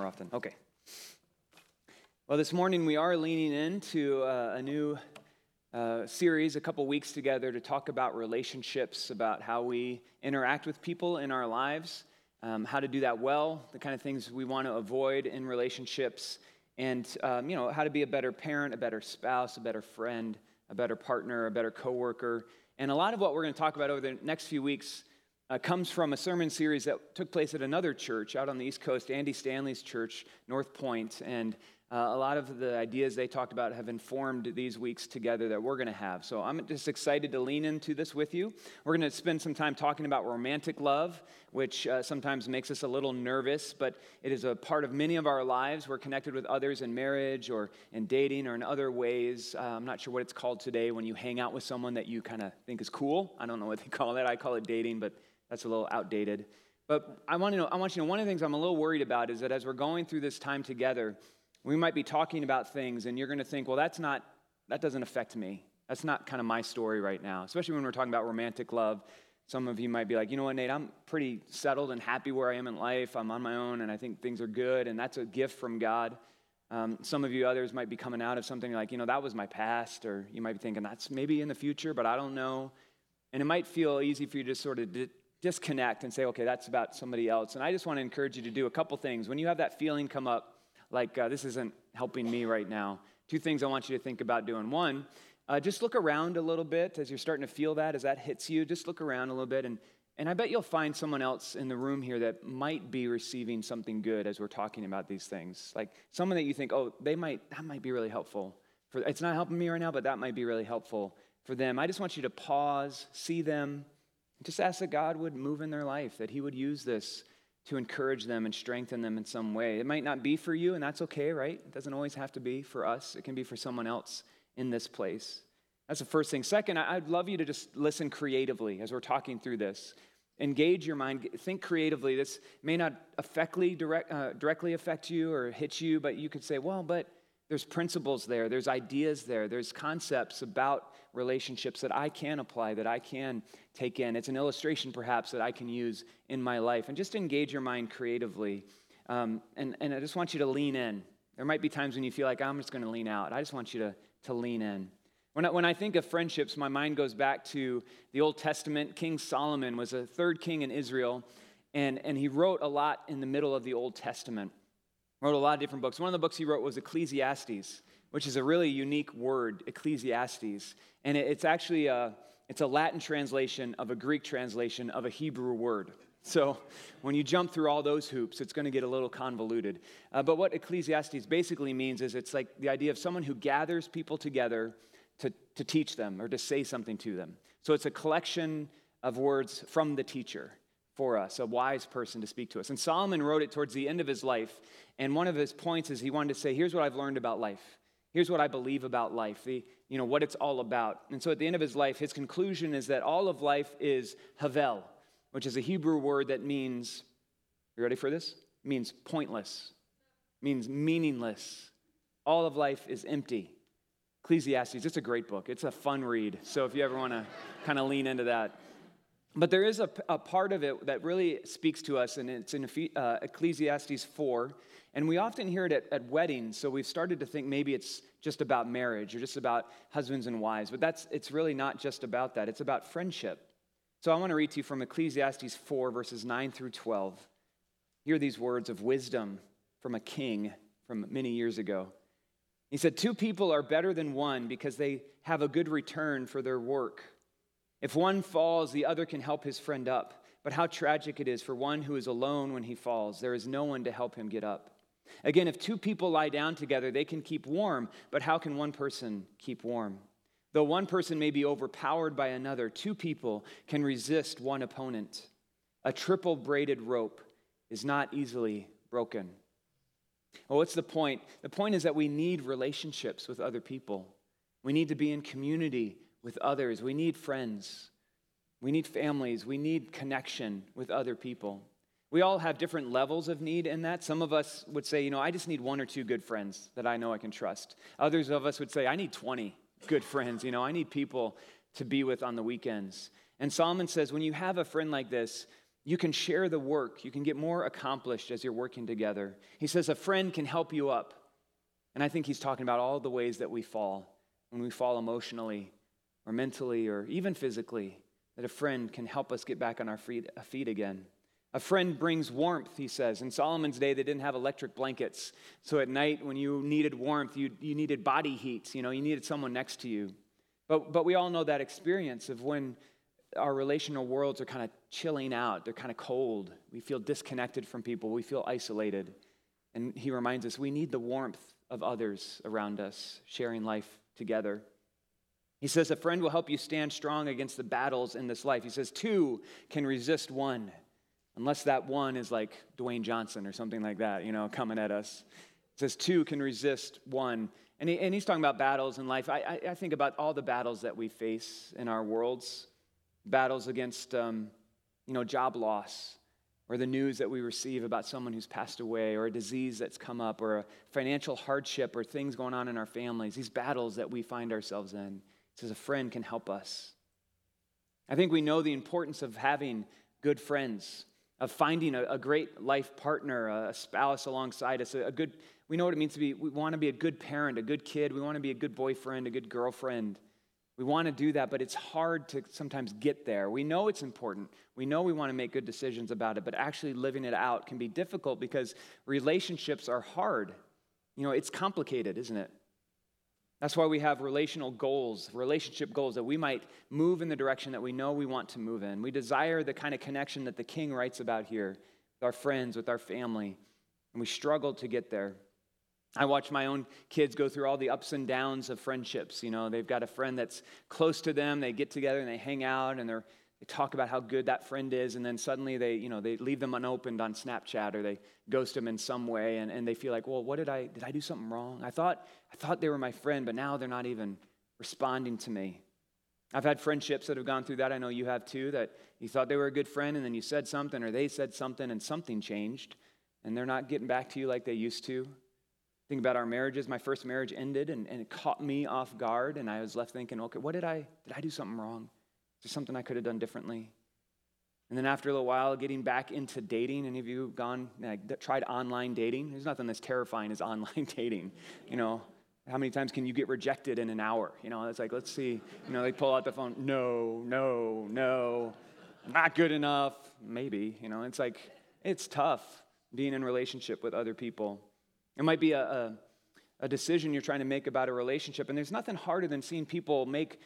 more often. Okay. Well, this morning we are leaning into uh, a new uh, series, a couple weeks together, to talk about relationships, about how we interact with people in our lives, um, how to do that well, the kind of things we want to avoid in relationships, and um, you know how to be a better parent, a better spouse, a better friend, a better partner, a better coworker. And a lot of what we're going to talk about over the next few weeks uh, comes from a sermon series that took place at another church out on the East Coast, Andy Stanley's church, North Point. And uh, a lot of the ideas they talked about have informed these weeks together that we're going to have. So I'm just excited to lean into this with you. We're going to spend some time talking about romantic love, which uh, sometimes makes us a little nervous, but it is a part of many of our lives. We're connected with others in marriage or in dating or in other ways. Uh, I'm not sure what it's called today when you hang out with someone that you kind of think is cool. I don't know what they call that. I call it dating, but that's a little outdated. But I want, to know, I want you to know one of the things I'm a little worried about is that as we're going through this time together, we might be talking about things and you're going to think, well, that's not, that doesn't affect me. That's not kind of my story right now, especially when we're talking about romantic love. Some of you might be like, you know what, Nate, I'm pretty settled and happy where I am in life. I'm on my own and I think things are good and that's a gift from God. Um, some of you others might be coming out of something like, you know, that was my past, or you might be thinking that's maybe in the future, but I don't know. And it might feel easy for you to sort of disconnect and say, okay, that's about somebody else. And I just want to encourage you to do a couple things. When you have that feeling come up, like uh, this isn't helping me right now, two things I want you to think about doing. One, uh, just look around a little bit as you're starting to feel that, as that hits you. Just look around a little bit. And, and I bet you'll find someone else in the room here that might be receiving something good as we're talking about these things. Like someone that you think, oh, they might, that might be really helpful. For, it's not helping me right now, but that might be really helpful for them. I just want you to pause, see them, just ask that God would move in their life, that He would use this to encourage them and strengthen them in some way. It might not be for you, and that's okay, right? It doesn't always have to be for us, it can be for someone else in this place. That's the first thing. Second, I'd love you to just listen creatively as we're talking through this. Engage your mind, think creatively. This may not affectly direct, uh, directly affect you or hit you, but you could say, well, but there's principles there, there's ideas there, there's concepts about relationships that I can apply, that I can take in. It's an illustration, perhaps, that I can use in my life. And just engage your mind creatively. Um, and, and I just want you to lean in. There might be times when you feel like I'm just going to lean out. I just want you to, to lean in. When I, when I think of friendships, my mind goes back to the Old Testament. King Solomon was a third king in Israel, and, and he wrote a lot in the middle of the Old Testament. Wrote a lot of different books. One of the books he wrote was Ecclesiastes, which is a really unique word, Ecclesiastes. And it's actually a, it's a Latin translation of a Greek translation of a Hebrew word. So when you jump through all those hoops, it's going to get a little convoluted. Uh, but what Ecclesiastes basically means is it's like the idea of someone who gathers people together to, to teach them or to say something to them. So it's a collection of words from the teacher for us, a wise person to speak to us. And Solomon wrote it towards the end of his life. And one of his points is he wanted to say, here's what I've learned about life. Here's what I believe about life, the, you know, what it's all about. And so at the end of his life, his conclusion is that all of life is havel, which is a Hebrew word that means, you ready for this? Means pointless, means meaningless. All of life is empty. Ecclesiastes, it's a great book. It's a fun read. So if you ever want to kind of lean into that, but there is a, a, part of it that really speaks to us, and it's in uh, Ecclesiastes 4. And we often hear it at, at, weddings, so we've started to think maybe it's just about marriage or just about husbands and wives. But that's, it's really not just about that, it's about friendship. So I want to read to you from Ecclesiastes 4, verses 9 through 12. Hear these words of wisdom from a king from many years ago. He said, Two people are better than one because they have a good return for their work. If one falls, the other can help his friend up. But how tragic it is for one who is alone when he falls. There is no one to help him get up. Again, if two people lie down together, they can keep warm, but how can one person keep warm? Though one person may be overpowered by another, two people can resist one opponent. A triple braided rope is not easily broken. Well, what's the point? The point is that we need relationships with other people. We need to be in community with others. We need friends. We need families. We need connection with other people. We all have different levels of need in that. Some of us would say, you know, I just need one or two good friends that I know I can trust. Others of us would say, I need 20 good friends. You know, I need people to be with on the weekends. And Solomon says, when you have a friend like this, You can share the work. You can get more accomplished as you're working together. He says a friend can help you up. And I think he's talking about all the ways that we fall when we fall emotionally or mentally or even physically, that a friend can help us get back on our feet, uh, feet again. A friend brings warmth, he says. In Solomon's day, they didn't have electric blankets. So at night, when you needed warmth, you, you needed body heat. You know, you needed someone next to you. But, but we all know that experience of when our relational worlds are kind of chilling out, they're kind of cold. We feel disconnected from people, we feel isolated. And he reminds us we need the warmth of others around us, sharing life together. He says a friend will help you stand strong against the battles in this life. He says two can resist one, unless that one is like Dwayne Johnson or something like that, you know, coming at us. He says two can resist one. And, he, and he's talking about battles in life. I, I, I, think about all the battles that we face in our worlds battles against, um, you know, job loss, or the news that we receive about someone who's passed away, or a disease that's come up, or a financial hardship, or things going on in our families, these battles that we find ourselves in. Says a friend can help us. I think we know the importance of having good friends, of finding a, a great life partner, a spouse alongside us, a, a good, we know what it means to be, we want to be a good parent, a good kid, we want to be a good boyfriend, a good girlfriend. We want to do that, but it's hard to sometimes get there. We know it's important. We know we want to make good decisions about it, but actually living it out can be difficult because relationships are hard. You know, it's complicated, isn't it? That's why we have relational goals, relationship goals, that we might move in the direction that we know we want to move in. We desire the kind of connection that the king writes about here with our friends, with our family, and we struggle to get there. I watch my own kids go through all the ups and downs of friendships. You know, they've got a friend that's close to them, they get together and they hang out and they're they talk about how good that friend is, and then suddenly they, you know, they leave them unopened on Snapchat or they ghost them in some way, and, and they feel like, well, what did I did I do something wrong? I thought I thought they were my friend, but now they're not even responding to me. I've had friendships that have gone through that. I know you have too, that you thought they were a good friend, and then you said something or they said something and something changed, and they're not getting back to you like they used to. Think about our marriages. My first marriage ended and, and it caught me off guard, and I was left thinking, okay, what did I did I do something wrong? Is there something I could have done differently? And then after a little while, getting back into dating. Any of you have gone like, tried online dating? There's nothing that's terrifying as online dating. You know, how many times can you get rejected in an hour? You know, it's like let's see. You know, they pull out the phone. No, no, no, not good enough. Maybe. You know, it's like it's tough being in relationship with other people. It might be a, a, a decision you're trying to make about a relationship, and there's nothing harder than seeing people make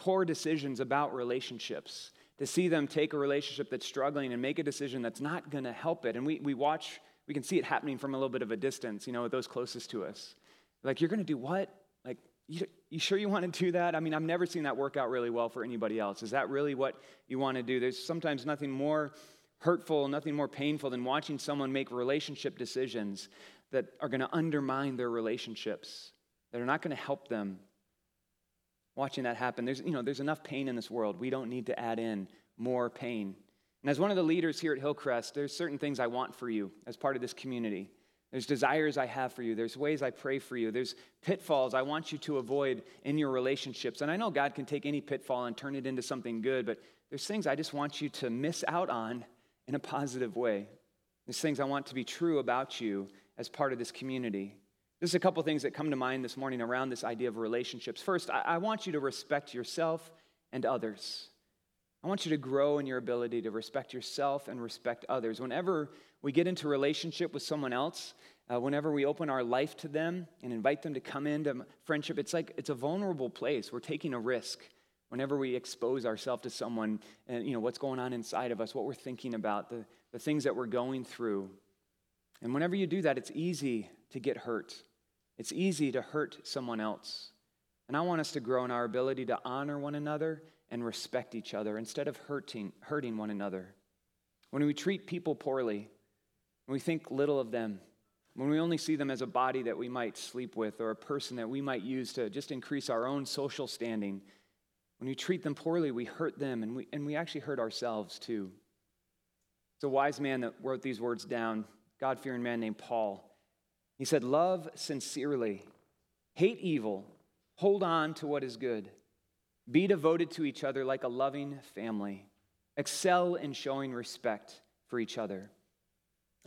poor decisions about relationships, to see them take a relationship that's struggling and make a decision that's not going to help it. And we, we watch, we can see it happening from a little bit of a distance, you know, with those closest to us. Like, you're going to do what? Like, you, you sure you want to do that? I mean, I've never seen that work out really well for anybody else. Is that really what you want to do? There's sometimes nothing more hurtful, nothing more painful than watching someone make relationship decisions that are going to undermine their relationships, that are not going to help them watching that happen. There's, you know, there's enough pain in this world. We don't need to add in more pain. And as one of the leaders here at Hillcrest, there's certain things I want for you as part of this community. There's desires I have for you. There's ways I pray for you. There's pitfalls I want you to avoid in your relationships. And I know God can take any pitfall and turn it into something good, but there's things I just want you to miss out on in a positive way. There's things I want to be true about you as part of this community. There's a couple things that come to mind this morning around this idea of relationships. First, I, I want you to respect yourself and others. I want you to grow in your ability to respect yourself and respect others. Whenever we get into relationship with someone else, uh, whenever we open our life to them and invite them to come into friendship, it's like it's a vulnerable place. We're taking a risk. Whenever we expose ourselves to someone and you know what's going on inside of us, what we're thinking about, the, the things that we're going through. And whenever you do that, it's easy to get hurt. It's easy to hurt someone else. And I want us to grow in our ability to honor one another and respect each other instead of hurting, hurting one another. When we treat people poorly, when we think little of them, when we only see them as a body that we might sleep with or a person that we might use to just increase our own social standing, when we treat them poorly, we hurt them and we, and we actually hurt ourselves too. It's a wise man that wrote these words down, God fearing man named Paul. He said, Love sincerely, hate evil, hold on to what is good, be devoted to each other like a loving family, excel in showing respect, for each other.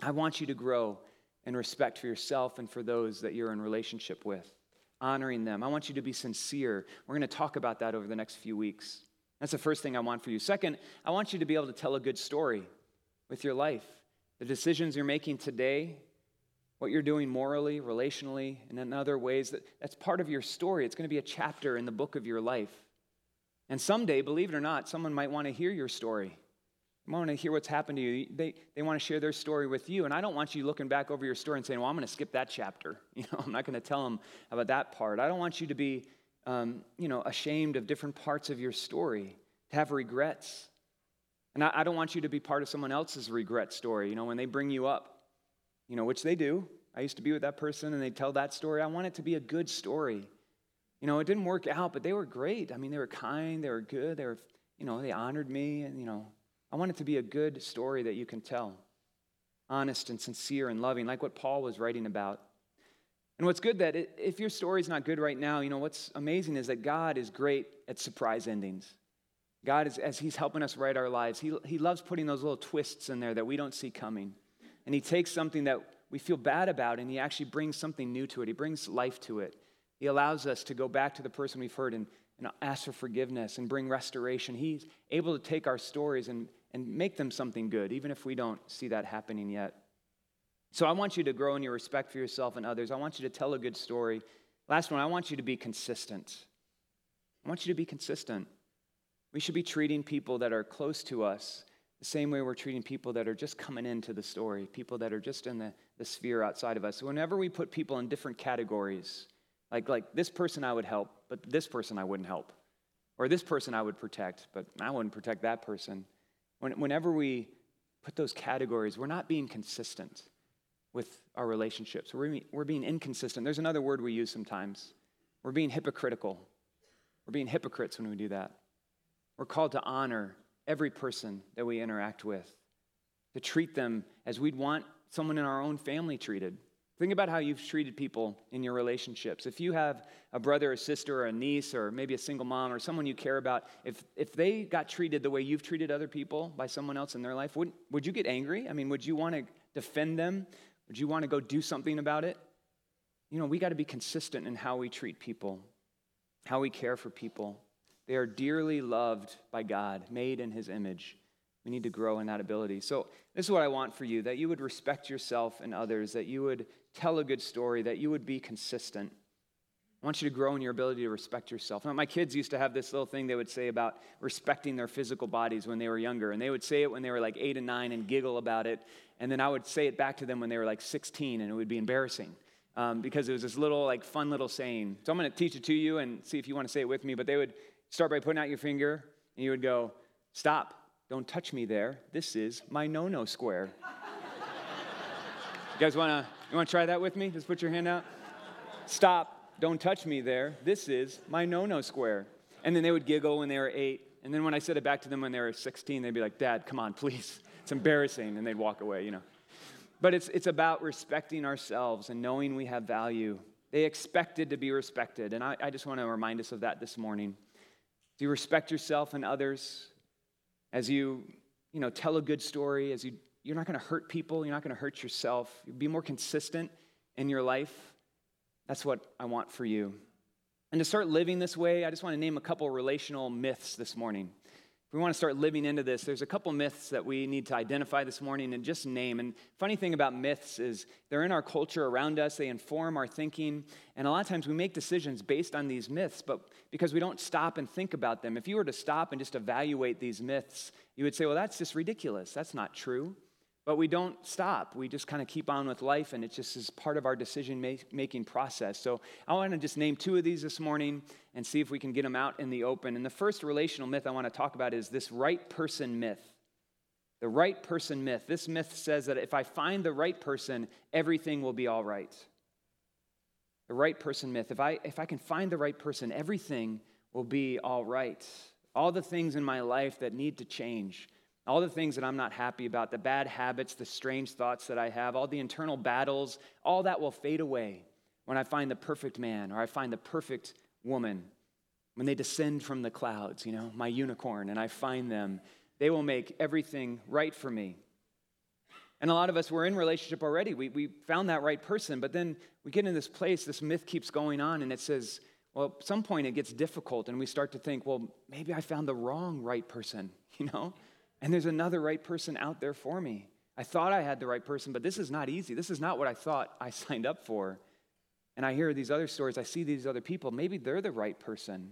I want you to grow in respect for yourself and for those that you're in relationship with, honoring them. I want you to be sincere. We're going to talk about that over the next few weeks. That's the first thing I want for you. Second, I want you to be able to tell a good story with your life. The decisions you're making today, what you're doing morally, relationally, and in other ways, that, that's part of your story. It's going to be a chapter in the book of your life. And someday, believe it or not, someone might want to hear your story. They want to hear what's happened to you. They, they want to share their story with you. And I don't want you looking back over your story and saying, well, I'm going to skip that chapter. You know, I'm not going to tell them about that part. I don't want you to be, um, you know, ashamed of different parts of your story, to have regrets. And I, I don't want you to be part of someone else's regret story. You know, when they bring you up, you know, which they do. I used to be with that person and they tell that story. I want it to be a good story. You know, it didn't work out, but they were great. I mean, they were kind, they were good, they were, you know, they honored me, and, you know, I want it to be a good story that you can tell. Honest and sincere and loving, like what Paul was writing about. And what's good that if your story's not good right now, you know, what's amazing is that God is great at surprise endings. God is, as He's helping us write our lives, He, he loves putting those little twists in there that we don't see coming. And He takes something that we feel bad about and He actually brings something new to it. He brings life to it. He allows us to go back to the person we've hurt and, and ask for forgiveness and bring restoration. He's able to take our stories and and make them something good, even if we don't see that happening yet. So I want you to grow in your respect for yourself and others. I want you to tell a good story. Last one, I want you to be consistent. I want you to be consistent. We should be treating people that are close to us the same way we're treating people that are just coming into the story, people that are just in the, the sphere outside of us. Whenever we put people in different categories, like, like this person I would help, but this person I wouldn't help, or this person I would protect, but I wouldn't protect that person. Whenever we put those categories, we're not being consistent with our relationships. We're, we're being inconsistent. There's another word we use sometimes. We're being hypocritical. We're being hypocrites when we do that. We're called to honor every person that we interact with, to treat them as we'd want someone in our own family treated. Think about how you've treated people in your relationships. If you have a brother or sister or a niece or maybe a single mom or someone you care about, if, if they got treated the way you've treated other people by someone else in their life, would, would you get angry? I mean, would you want to defend them? Would you want to go do something about it? You know, we got to be consistent in how we treat people, how we care for people. They are dearly loved by God, made in his image. We need to grow in that ability. So, this is what I want for you that you would respect yourself and others, that you would tell a good story, that you would be consistent. I want you to grow in your ability to respect yourself. Now, my kids used to have this little thing they would say about respecting their physical bodies when they were younger. And they would say it when they were like eight and nine and giggle about it. And then I would say it back to them when they were like 16 and it would be embarrassing. Um, because it was this little, like, fun little saying. So I'm going to teach it to you and see if you want to say it with me. But they would start by putting out your finger and you would go, Stop, don't touch me there. This is my no no square. you guys want to you want to try that with me? Just put your hand out. Stop. Don't touch me there. This is my no no square. And then they would giggle when they were eight. And then when I said it back to them when they were 16, they'd be like, Dad, come on, please. It's embarrassing. And they'd walk away, you know. But it's, it's about respecting ourselves and knowing we have value. They expected to be respected. And I, I just want to remind us of that this morning. Do you respect yourself and others? as you, you know, tell a good story, as you, you're not going to hurt people, you're not going to hurt yourself. You be more consistent in your life. That's what I want for you. And to start living this way, I just want to name a couple relational myths this morning we want to start living into this, there's a couple myths that we need to identify this morning and just name. And funny thing about myths is they're in our culture around us, they inform our thinking, and a lot of times we make decisions based on these myths, but because we don't stop and think about them. If you were to stop and just evaluate these myths, you would say, well, that's just ridiculous. That's not true. But we don't stop. We just kind of keep on with life, and it just is part of our decision making process. So I want to just name two of these this morning and see if we can get them out in the open. And the first relational myth I want to talk about is this right person myth. The right person myth. This myth says that if I find the right person, everything will be all right. The right person myth. If I, if I can find the right person, everything will be all right. All the things in my life that need to change all the things that I'm not happy about, the bad habits, the strange thoughts that I have, all the internal battles, all that will fade away when I find the perfect man or I find the perfect woman. When they descend from the clouds, you know, my unicorn, and I find them, they will make everything right for me. And a lot of us, we're in relationship already. We, we found that right person, but then we get in this place, this myth keeps going on, and it says, well, at some point it gets difficult, and we start to think, well, maybe I found the wrong right person, you know? And there's another right person out there for me. I thought I had the right person, but this is not easy. This is not what I thought I signed up for. And I hear these other stories, I see these other people, maybe they're the right person.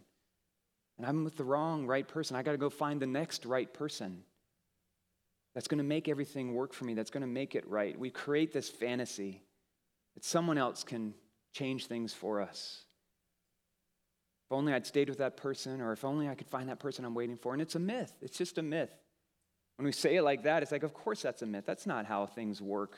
And I'm with the wrong right person. I got to go find the next right person that's going to make everything work for me, that's going to make it right. We create this fantasy that someone else can change things for us. If only I'd stayed with that person, or if only I could find that person I'm waiting for. And it's a myth, it's just a myth. When we say it like that, it's like, of course that's a myth. That's not how things work.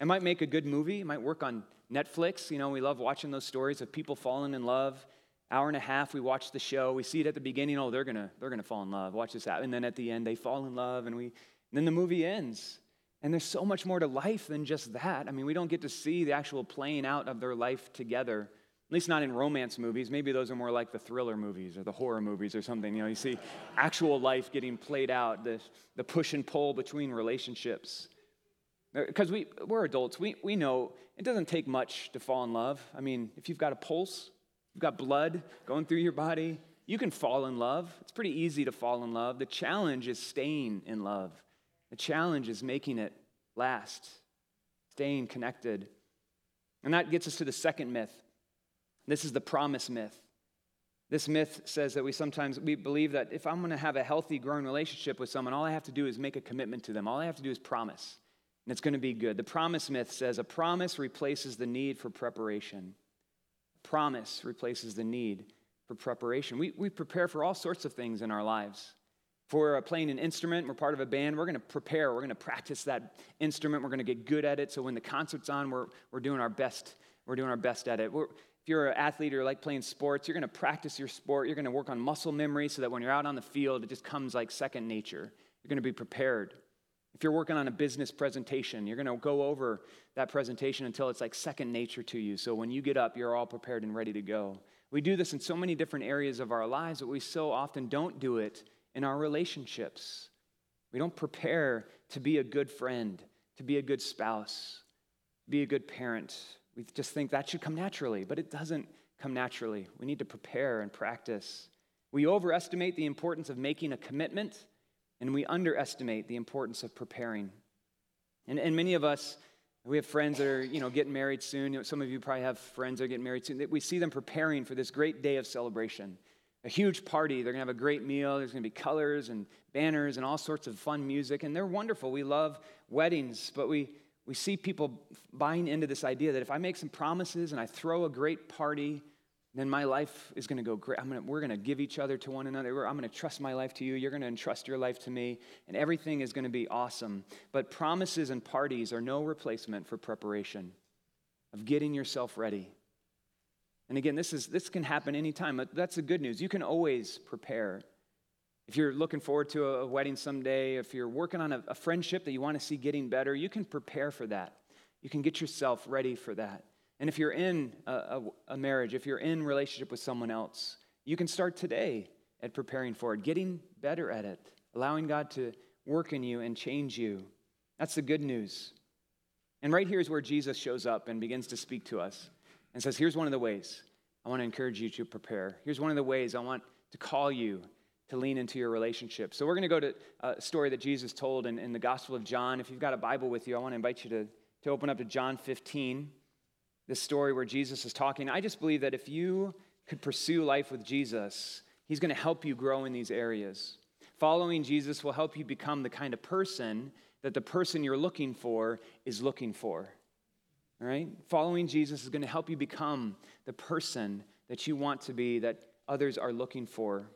It might make a good movie, it might work on Netflix. You know, we love watching those stories of people falling in love. Hour and a half, we watch the show. We see it at the beginning. Oh, they're gonna, they're gonna fall in love. Watch this happen. And then at the end, they fall in love, and we and then the movie ends. And there's so much more to life than just that. I mean, we don't get to see the actual playing out of their life together. At least not in romance movies. Maybe those are more like the thriller movies or the horror movies or something. You know, you see actual life getting played out, the, the push and pull between relationships. Uh, because we, we're adults, we, we know it doesn't take much to fall in love. I mean, if you've got a pulse, you've got blood going through your body, you can fall in love. It's pretty easy to fall in love. The challenge is staying in love. The challenge is making it last, staying connected. And that gets us to the second myth. This is the promise myth. This myth says that we sometimes we believe that if I'm going to have a healthy, growing relationship with someone, all I have to do is make a commitment to them. All I have to do is promise, and it's going to be good. The promise myth says a promise replaces the need for preparation. Promise replaces the need for preparation. We, we prepare for all sorts of things in our lives. If we're uh, playing an instrument, we're part of a band, we're going to prepare, we're going to practice that instrument, we're going to get good at it. So when the concert's on, we're, we're doing our best. We're doing our best at it. We're, if you're an athlete or like playing sports, you're going to practice your sport. You're going to work on muscle memory so that when you're out on the field, it just comes like second nature. You're going to be prepared. If you're working on a business presentation, you're going to go over that presentation until it's like second nature to you. So when you get up, you're all prepared and ready to go. We do this in so many different areas of our lives, but we so often don't do it in our relationships. We don't prepare to be a good friend, to be a good spouse, be a good parent. We just think that should come naturally, but it doesn't come naturally. We need to prepare and practice. We overestimate the importance of making a commitment, and we underestimate the importance of preparing. And, and many of us, we have friends that are, you know, getting married soon. You know, some of you probably have friends that are getting married soon. We see them preparing for this great day of celebration a huge party. They're going to have a great meal. There's going to be colors and banners and all sorts of fun music. And they're wonderful. We love weddings, but we, we see people buying into this idea that if I make some promises and I throw a great party, then my life is going to go great. Gonna, we're going to give each other to one another. I'm going to trust my life to you. You're going to entrust your life to me. And everything is going to be awesome. But promises and parties are no replacement for preparation, of getting yourself ready and again, this, is, this can happen anytime. But that's the good news. You can always prepare. If you're looking forward to a wedding someday, if you're working on a, a friendship that you want to see getting better, you can prepare for that. You can get yourself ready for that. And if you're in a, a, a marriage, if you're in relationship with someone else, you can start today at preparing for it, getting better at it, allowing God to work in you and change you. That's the good news. And right here is where Jesus shows up and begins to speak to us and says, Here's one of the ways I want to encourage you to prepare. Here's one of the ways I want to call you to lean into your relationship. So, we're going to go to uh, a story that Jesus told in, in the Gospel of John. If you've got a Bible with you, I want to invite you to, to open up to John 15, this story where Jesus is talking. I just believe that if you could pursue life with Jesus, He's going to help you grow in these areas. Following Jesus will help you become the kind of person that the person you're looking for is looking for. All right? Following Jesus is going to help you become the person that you want to be, that others are looking for.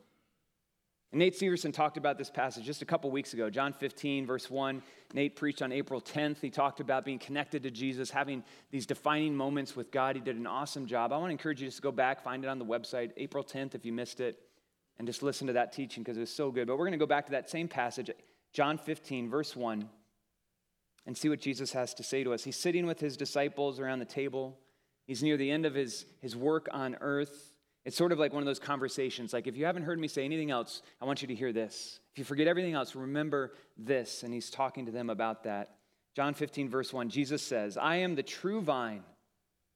And Nate Severson talked about this passage just a couple weeks ago, John 15, verse 1. Nate preached on April 10th. He talked about being connected to Jesus, having these defining moments with God. He did an awesome job. I want to encourage you just to go back, find it on the website, April 10th, if you missed it, and just listen to that teaching because it was so good. But we're going to go back to that same passage, John 15, verse 1 and see what Jesus has to say to us. He's sitting with his disciples around the table. He's near the end of his, his work on earth. It's sort of like one of those conversations like, if you haven't heard me say anything else, I want you to hear this. If you forget everything else, remember this. And he's talking to them about that. John 15, verse 1, Jesus says, I am the true vine,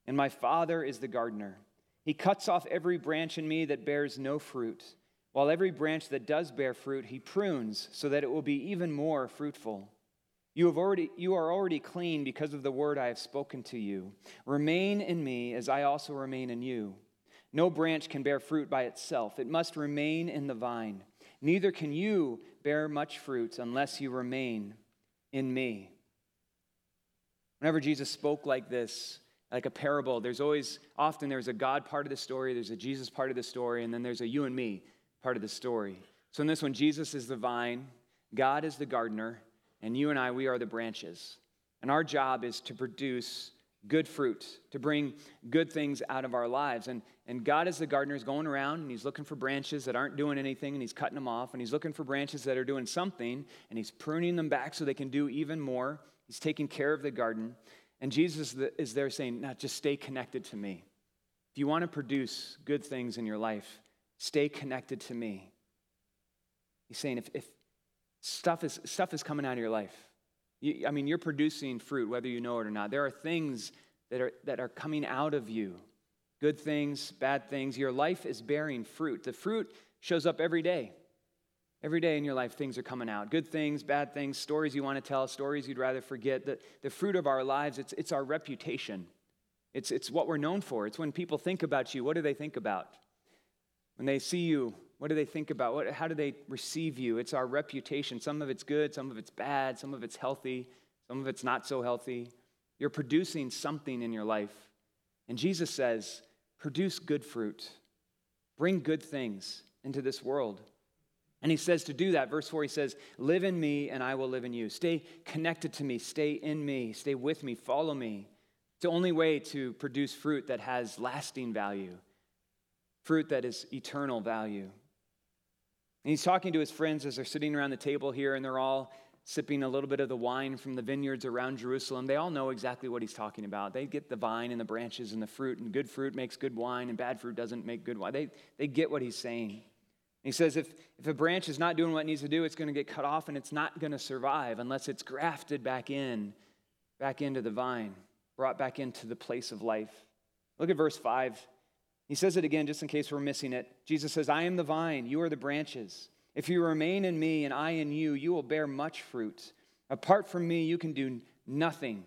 and my Father is the gardener. He cuts off every branch in me that bears no fruit, while every branch that does bear fruit, he prunes so that it will be even more fruitful. You, have already, you are already clean because of the word I have spoken to you. Remain in me as I also remain in you. No branch can bear fruit by itself, it must remain in the vine. Neither can you bear much fruit unless you remain in me. Whenever Jesus spoke like this, like a parable, there's always, often there's a God part of the story, there's a Jesus part of the story, and then there's a you and me part of the story. So in this one, Jesus is the vine, God is the gardener, and you and I, we are the branches. And our job is to produce good fruit, to bring good things out of our lives. And, and God, as the gardener, is going around and he's looking for branches that aren't doing anything and he's cutting them off. And he's looking for branches that are doing something and he's pruning them back so they can do even more. He's taking care of the garden. And Jesus is there saying, Now just stay connected to me. If you want to produce good things in your life, stay connected to me. He's saying, if, if stuff, is, stuff is coming out of your life, you, I mean, you're producing fruit, whether you know it or not. There are things that are, that are coming out of you good things, bad things. Your life is bearing fruit. The fruit shows up every day. Every day in your life, things are coming out. Good things, bad things, stories you want to tell, stories you'd rather forget. The, the fruit of our lives, it's, it's our reputation. It's, it's what we're known for. It's when people think about you, what do they think about? When they see you, what do they think about? What, how do they receive you? It's our reputation. Some of it's good, some of it's bad, some of it's healthy, some of it's not so healthy. You're producing something in your life. And Jesus says, produce good fruit, bring good things into this world. And he says to do that, verse 4, he says, Live in me and I will live in you. Stay connected to me, stay in me, stay with me, follow me. It's the only way to produce fruit that has lasting value, fruit that is eternal value. And he's talking to his friends as they're sitting around the table here, and they're all sipping a little bit of the wine from the vineyards around Jerusalem. They all know exactly what he's talking about. They get the vine and the branches and the fruit, and good fruit makes good wine, and bad fruit doesn't make good wine. They, they get what he's saying. He says if, if a branch is not doing what it needs to do, it's going to get cut off and it's not going to survive unless it's grafted back in, back into the vine, brought back into the place of life. Look at verse 5. He says it again just in case we're missing it. Jesus says, I am the vine, you are the branches. If you remain in me and I in you, you will bear much fruit. Apart from me, you can do nothing.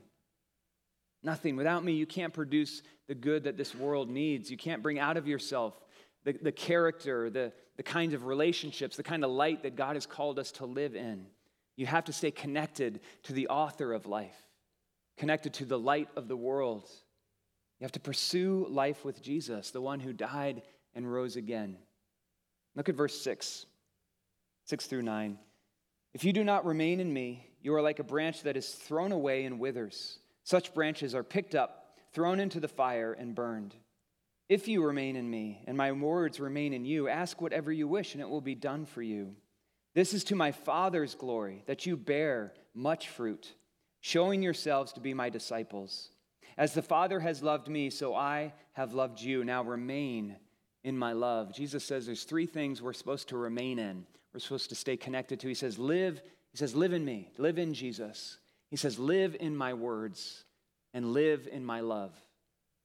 Nothing. Without me, you can't produce the good that this world needs. You can't bring out of yourself the, the character, the, the kinds of relationships, the kind of light that God has called us to live in. You have to stay connected to the author of life, connected to the light of the world. You have to pursue life with Jesus, the one who died and rose again. Look at verse 6, 6 through 9. If you do not remain in me, you are like a branch that is thrown away and withers. Such branches are picked up, thrown into the fire, and burned. If you remain in me, and my words remain in you, ask whatever you wish, and it will be done for you. This is to my Father's glory, that you bear much fruit, showing yourselves to be my disciples. As the Father has loved me, so I have loved you. Now remain in my love. Jesus says there's three things we're supposed to remain in. We're supposed to stay connected to. He says, live. He says, live in me. Live in Jesus. He says, live in my words and live in my love.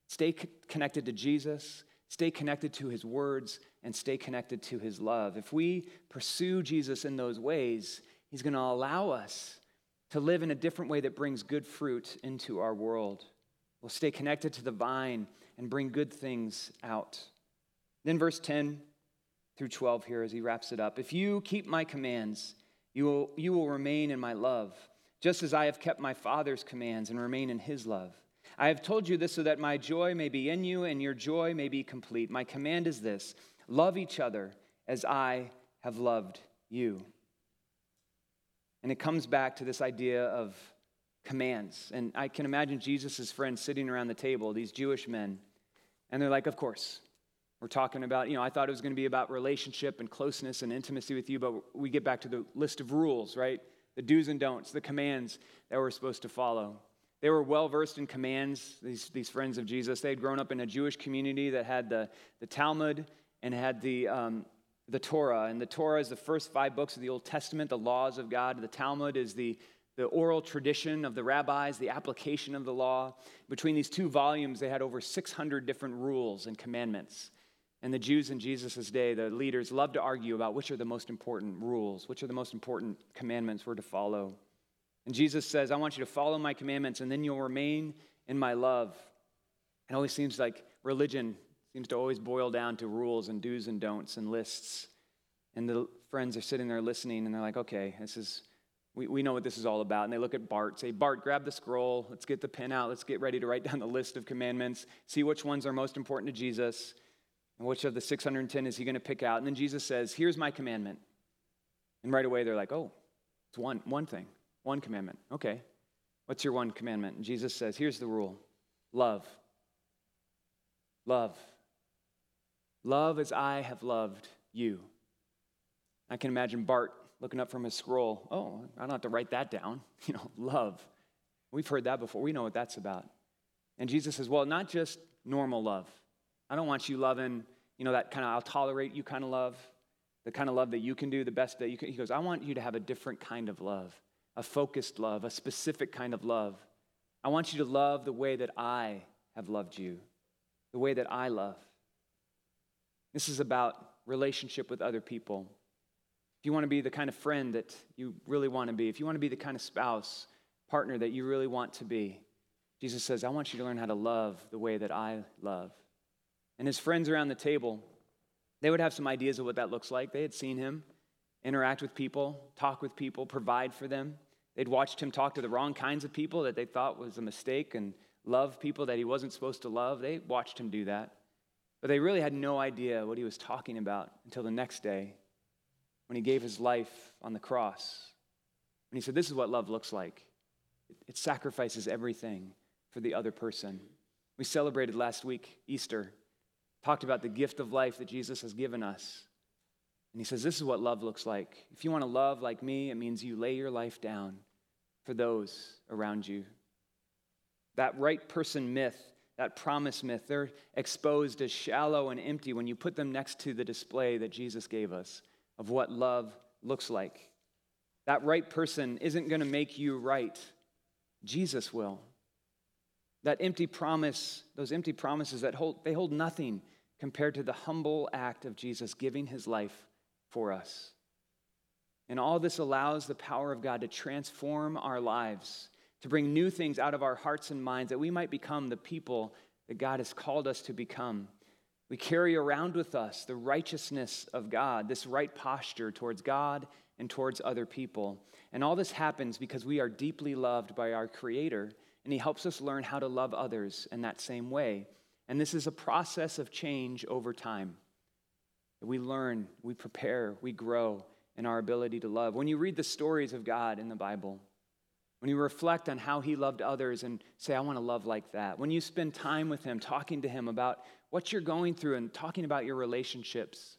Stay connected to Jesus, stay connected to his words, and stay connected to his love. If we pursue Jesus in those ways, he's going to allow us to live in a different way that brings good fruit into our world. We'll stay connected to the vine and bring good things out. Then, verse 10 through 12 here as he wraps it up. If you keep my commands, you will, you will remain in my love, just as I have kept my Father's commands and remain in his love. I have told you this so that my joy may be in you and your joy may be complete. My command is this love each other as I have loved you. And it comes back to this idea of commands. And I can imagine Jesus' friends sitting around the table, these Jewish men, and they're like, Of course. We're talking about, you know, I thought it was going to be about relationship and closeness and intimacy with you, but we get back to the list of rules, right? The do's and don'ts, the commands that we're supposed to follow. They were well versed in commands, these, these friends of Jesus. They had grown up in a Jewish community that had the, the Talmud and had the, um, the Torah. And the Torah is the first five books of the Old Testament, the laws of God. The Talmud is the, the oral tradition of the rabbis, the application of the law. Between these two volumes, they had over 600 different rules and commandments. And the Jews in Jesus' day, the leaders, loved to argue about which are the most important rules, which are the most important commandments we're to follow. And Jesus says, I want you to follow my commandments, and then you'll remain in my love. It always seems like religion seems to always boil down to rules and do's and don'ts and lists. And the friends are sitting there listening, and they're like, okay, this is we, we know what this is all about. And they look at Bart, say, Bart, grab the scroll. Let's get the pen out. Let's get ready to write down the list of commandments, see which ones are most important to Jesus, and which of the 610 is he going to pick out. And then Jesus says, Here's my commandment. And right away they're like, Oh, it's one, one thing, one commandment. Okay. What's your one commandment? And Jesus says, Here's the rule love. Love. Love as I have loved you. I can imagine Bart looking up from his scroll. Oh, I don't have to write that down. You know, love. We've heard that before. We know what that's about. And Jesus says, well, not just normal love. I don't want you loving, you know, that kind of I'll tolerate you kind of love, the kind of love that you can do the best that you can. He goes, I want you to have a different kind of love, a focused love, a specific kind of love. I want you to love the way that I have loved you, the way that I love. This is about relationship with other people if you want to be the kind of friend that you really want to be, if you want to be the kind of spouse, partner that you really want to be, Jesus says, I want you to learn how to love the way that I love. And his friends around the table, they would have some ideas of what that looks like. They had seen him interact with people, talk with people, provide for them. They'd watched him talk to the wrong kinds of people that they thought was a mistake and love people that he wasn't supposed to love. They watched him do that. But they really had no idea what he was talking about until the next day when he gave his life on the cross. And he said, This is what love looks like it sacrifices everything for the other person. We celebrated last week Easter, talked about the gift of life that Jesus has given us. And he says, This is what love looks like. If you want to love like me, it means you lay your life down for those around you. That right person myth, that promise myth, they're exposed as shallow and empty when you put them next to the display that Jesus gave us of what love looks like. That right person isn't going to make you right, Jesus will. That empty promise, those empty promises that hold, they hold nothing compared to the humble act of Jesus giving his life for us. And all this allows the power of God to transform our lives, to bring new things out of our hearts and minds, that we might become the people that God has called us to become. We carry around with us the righteousness of God, this right posture towards God and towards other people. And all this happens because we are deeply loved by our Creator, and He helps us learn how to love others in that same way. And this is a process of change over time. We learn, we prepare, we grow in our ability to love. When you read the stories of God in the Bible, when you reflect on how he loved others and say, I want to love like that, when you spend time with him, talking to him about what you're going through and talking about your relationships,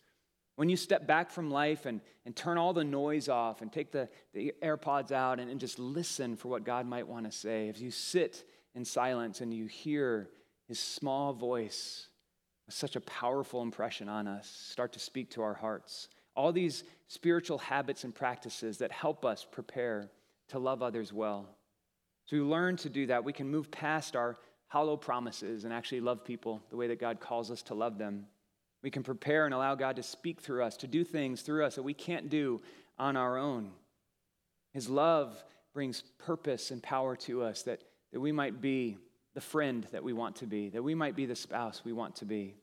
when you step back from life and, and turn all the noise off and take the, the AirPods out and, and just listen for what God might want to say, if you sit in silence and you hear his small voice, such a powerful impression on us, start to speak to our hearts. All these spiritual habits and practices that help us prepare to love others well. So we learn to do that. We can move past our hollow promises and actually love people the way that God calls us to love them. We can prepare and allow God to speak through us, to do things through us that we can't do on our own. His love brings purpose and power to us that, that we might be the friend that we want to be, that we might be the spouse we want to be.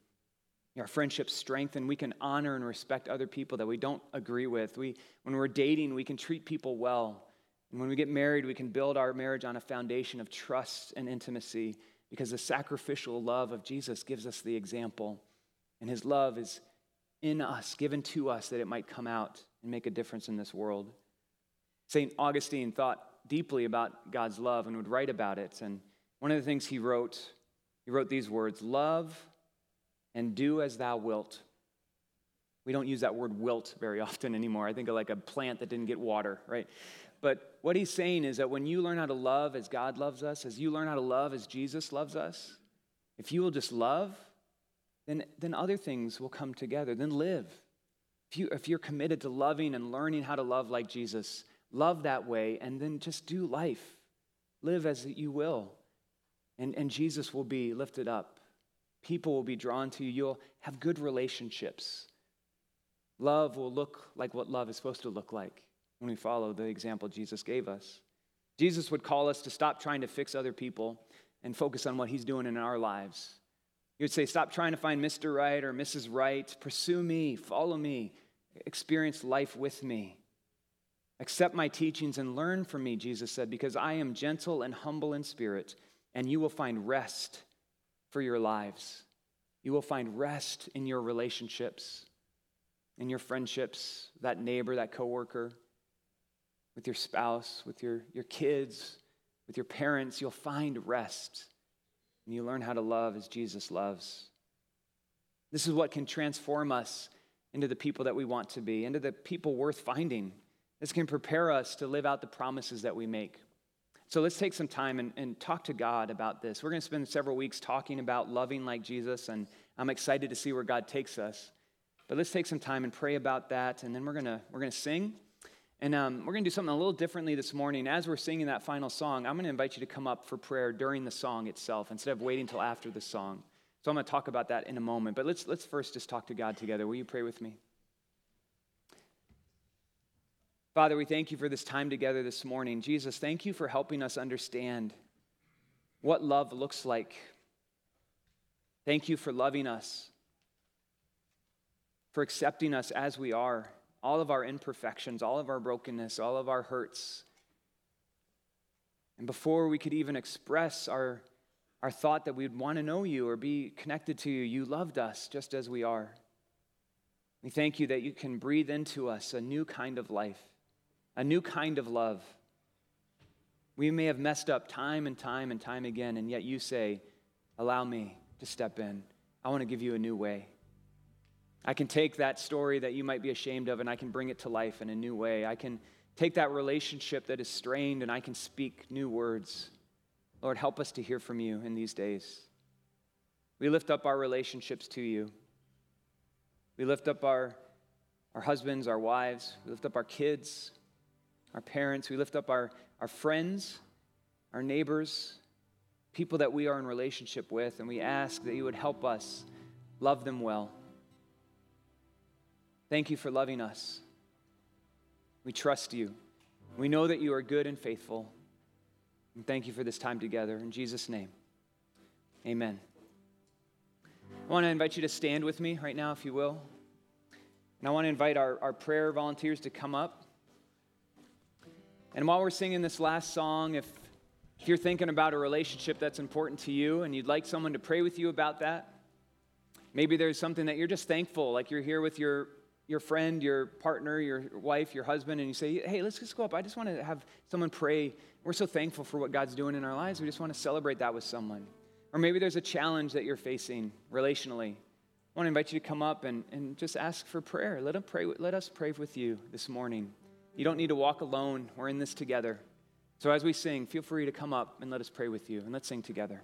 Our friendships strengthen. We can honor and respect other people that we don't agree with. We, when we're dating, we can treat people well. And when we get married, we can build our marriage on a foundation of trust and intimacy because the sacrificial love of Jesus gives us the example. And his love is in us, given to us, that it might come out and make a difference in this world. St. Augustine thought deeply about God's love and would write about it. And one of the things he wrote, he wrote these words Love and do as thou wilt. We don't use that word wilt very often anymore. I think of like a plant that didn't get water, right? But what he's saying is that when you learn how to love as God loves us, as you learn how to love as Jesus loves us, if you will just love, then, then other things will come together. Then live. If, you, if you're committed to loving and learning how to love like Jesus, love that way, and then just do life. Live as you will. And, and Jesus will be lifted up. People will be drawn to you. You'll have good relationships. Love will look like what love is supposed to look like when we follow the example Jesus gave us. Jesus would call us to stop trying to fix other people and focus on what he's doing in our lives. He would say, Stop trying to find Mr. Right or Mrs. Right. Pursue me, follow me, experience life with me. Accept my teachings and learn from me, Jesus said, because I am gentle and humble in spirit, and you will find rest for your lives. You will find rest in your relationships, in your friendships, that neighbor, that coworker, with your spouse, with your, your kids, with your parents. You'll find rest. And you learn how to love as Jesus loves. This is what can transform us into the people that we want to be, into the people worth finding. This can prepare us to live out the promises that we make. So let's take some time and, and talk to God about this. We're going to spend several weeks talking about loving like Jesus, and I'm excited to see where God takes us. But let's take some time and pray about that, and then we're going to, we're going to sing. And um, we're going to do something a little differently this morning. As we're singing that final song, I'm going to invite you to come up for prayer during the song itself instead of waiting until after the song. So I'm going to talk about that in a moment. But let's, let's first just talk to God together. Will you pray with me? Father, we thank you for this time together this morning. Jesus, thank you for helping us understand what love looks like. Thank you for loving us, for accepting us as we are, all of our imperfections, all of our brokenness, all of our hurts. And before we could even express our, our thought that we'd want to know you or be connected to you, you loved us just as we are. We thank you that you can breathe into us a new kind of life a new kind of love. We may have messed up time and time and time again, and yet you say, Allow me to step in. I want to give you a new way. I can take that story that you might be ashamed of and I can bring it to life in a new way. I can take that relationship that is strained and I can speak new words. Lord, help us to hear from you in these days. We lift up our relationships to you. We lift up our, our husbands, our wives. We lift up our kids our parents, we lift up our, our friends, our neighbors, people that we are in relationship with, and we ask that you would help us love them well. Thank you for loving us. We trust you. We know that you are good and faithful. And thank you for this time together. In Jesus' name, amen. I want to invite you to stand with me right now, if you will. And I want to invite our, our prayer volunteers to come up. And while we're singing this last song, if, if you're thinking about a relationship that's important to you and you'd like someone to pray with you about that, maybe there's something that you're just thankful, like you're here with your, your friend, your partner, your wife, your husband, and you say, hey, let's just go up. I just want to have someone pray. We're so thankful for what God's doing in our lives. We just want to celebrate that with someone. Or maybe there's a challenge that you're facing relationally. I want to invite you to come up and, and just ask for prayer. Let, them pray, let us pray with you this morning. You don't need to walk alone. We're in this together. So as we sing, feel free to come up and let us pray with you, and let's sing together.